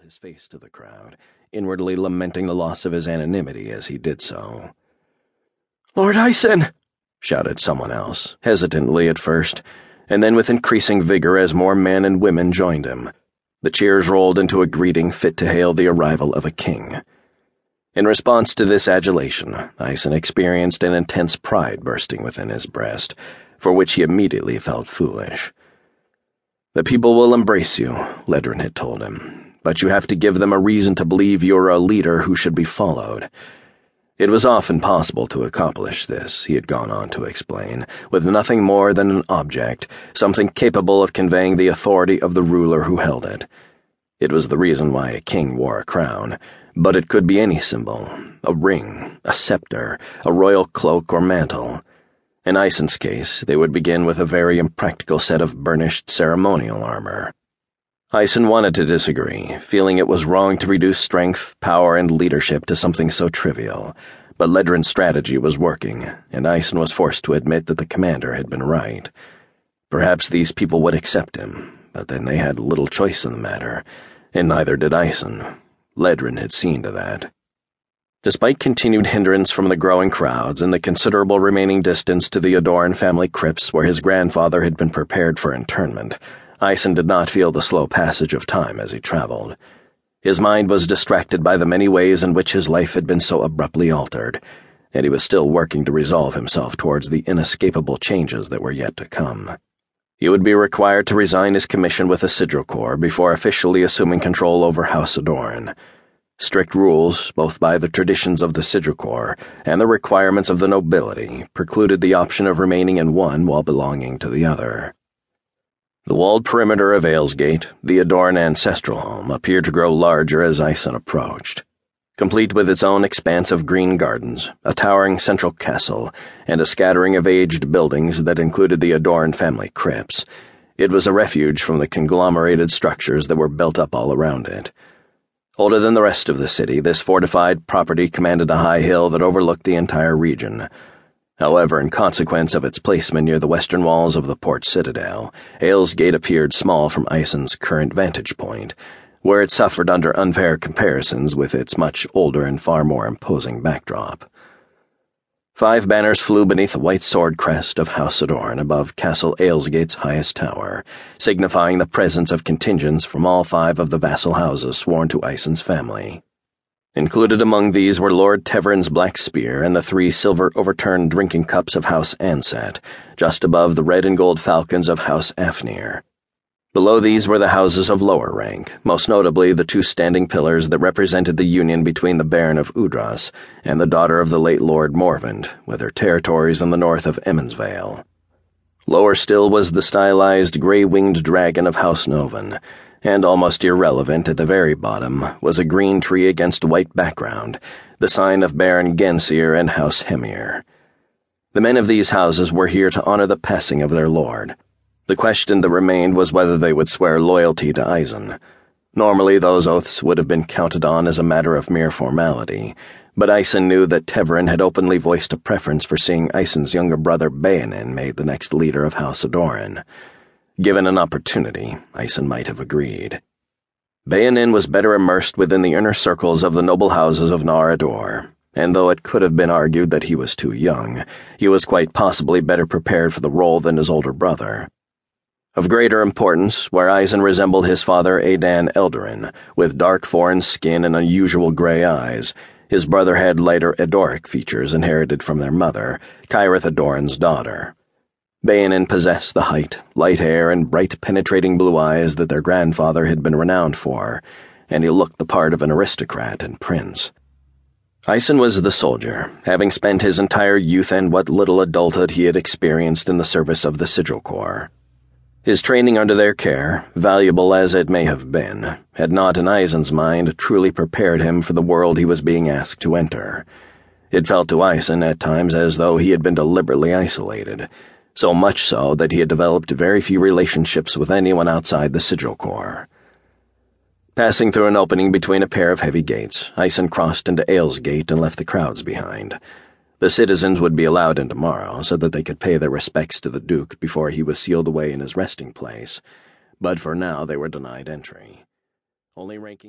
held his face to the crowd, inwardly lamenting the loss of his anonymity as he did so. Lord Ison! shouted someone else, hesitantly at first, and then with increasing vigor as more men and women joined him. The cheers rolled into a greeting fit to hail the arrival of a king. In response to this adulation, Ison experienced an intense pride bursting within his breast, for which he immediately felt foolish. The people will embrace you, Ledrin had told him, but you have to give them a reason to believe you're a leader who should be followed. It was often possible to accomplish this, he had gone on to explain, with nothing more than an object, something capable of conveying the authority of the ruler who held it. It was the reason why a king wore a crown, but it could be any symbol a ring, a scepter, a royal cloak or mantle. In Ison's case, they would begin with a very impractical set of burnished ceremonial armor. Ison wanted to disagree, feeling it was wrong to reduce strength, power, and leadership to something so trivial. But Ledrin's strategy was working, and Ison was forced to admit that the commander had been right. Perhaps these people would accept him, but then they had little choice in the matter, and neither did Ison. Ledrin had seen to that. Despite continued hindrance from the growing crowds and the considerable remaining distance to the Adoran family crypts where his grandfather had been prepared for internment, Ison did not feel the slow passage of time as he traveled. His mind was distracted by the many ways in which his life had been so abruptly altered, and he was still working to resolve himself towards the inescapable changes that were yet to come. He would be required to resign his commission with the Sigil Corps before officially assuming control over House Adoran. Strict rules, both by the traditions of the Sigil Corps and the requirements of the nobility, precluded the option of remaining in one while belonging to the other. The walled perimeter of Aylesgate, the Adoran ancestral home, appeared to grow larger as Ison approached. Complete with its own expanse of green gardens, a towering central castle, and a scattering of aged buildings that included the Adoran family crypts, it was a refuge from the conglomerated structures that were built up all around it. Older than the rest of the city, this fortified property commanded a high hill that overlooked the entire region. However, in consequence of its placement near the western walls of the port citadel, Aylesgate appeared small from Ison's current vantage point, where it suffered under unfair comparisons with its much older and far more imposing backdrop. Five banners flew beneath the white sword crest of House Adoran above Castle Aylesgate's highest tower, signifying the presence of contingents from all five of the vassal houses sworn to Ison's family. Included among these were Lord Teverin's black spear and the three silver overturned drinking cups of House Ansett, just above the red and gold falcons of House Afnir. Below these were the houses of lower rank, most notably the two standing pillars that represented the union between the Baron of Udras and the daughter of the late Lord Morvand, with her territories in the north of Emmonsvale. Lower still was the stylized gray winged dragon of House Novan, and almost irrelevant at the very bottom was a green tree against white background, the sign of Baron Gensir and House Hemir. The men of these houses were here to honor the passing of their lord the question that remained was whether they would swear loyalty to Ison. Normally, those oaths would have been counted on as a matter of mere formality, but Ison knew that Teverin had openly voiced a preference for seeing Ison's younger brother Bayanin made the next leader of House Adoran. Given an opportunity, Ison might have agreed. Bayanin was better immersed within the inner circles of the noble houses of Nar Ador, and though it could have been argued that he was too young, he was quite possibly better prepared for the role than his older brother. Of greater importance, where Ison resembled his father Adan Eldarin, with dark foreign skin and unusual gray eyes, his brother had lighter Edoric features inherited from their mother, Kyrith Adoran's daughter. Bayanin possessed the height, light hair, and bright penetrating blue eyes that their grandfather had been renowned for, and he looked the part of an aristocrat and prince. Ison was the soldier, having spent his entire youth and what little adulthood he had experienced in the service of the Sigil Corps. His training under their care, valuable as it may have been, had not in Ison's mind truly prepared him for the world he was being asked to enter. It felt to Ison at times as though he had been deliberately isolated, so much so that he had developed very few relationships with anyone outside the Sigil Corps. Passing through an opening between a pair of heavy gates, Ison crossed into Aylesgate and left the crowds behind. The citizens would be allowed in tomorrow so that they could pay their respects to the Duke before he was sealed away in his resting place, but for now they were denied entry. Only ranking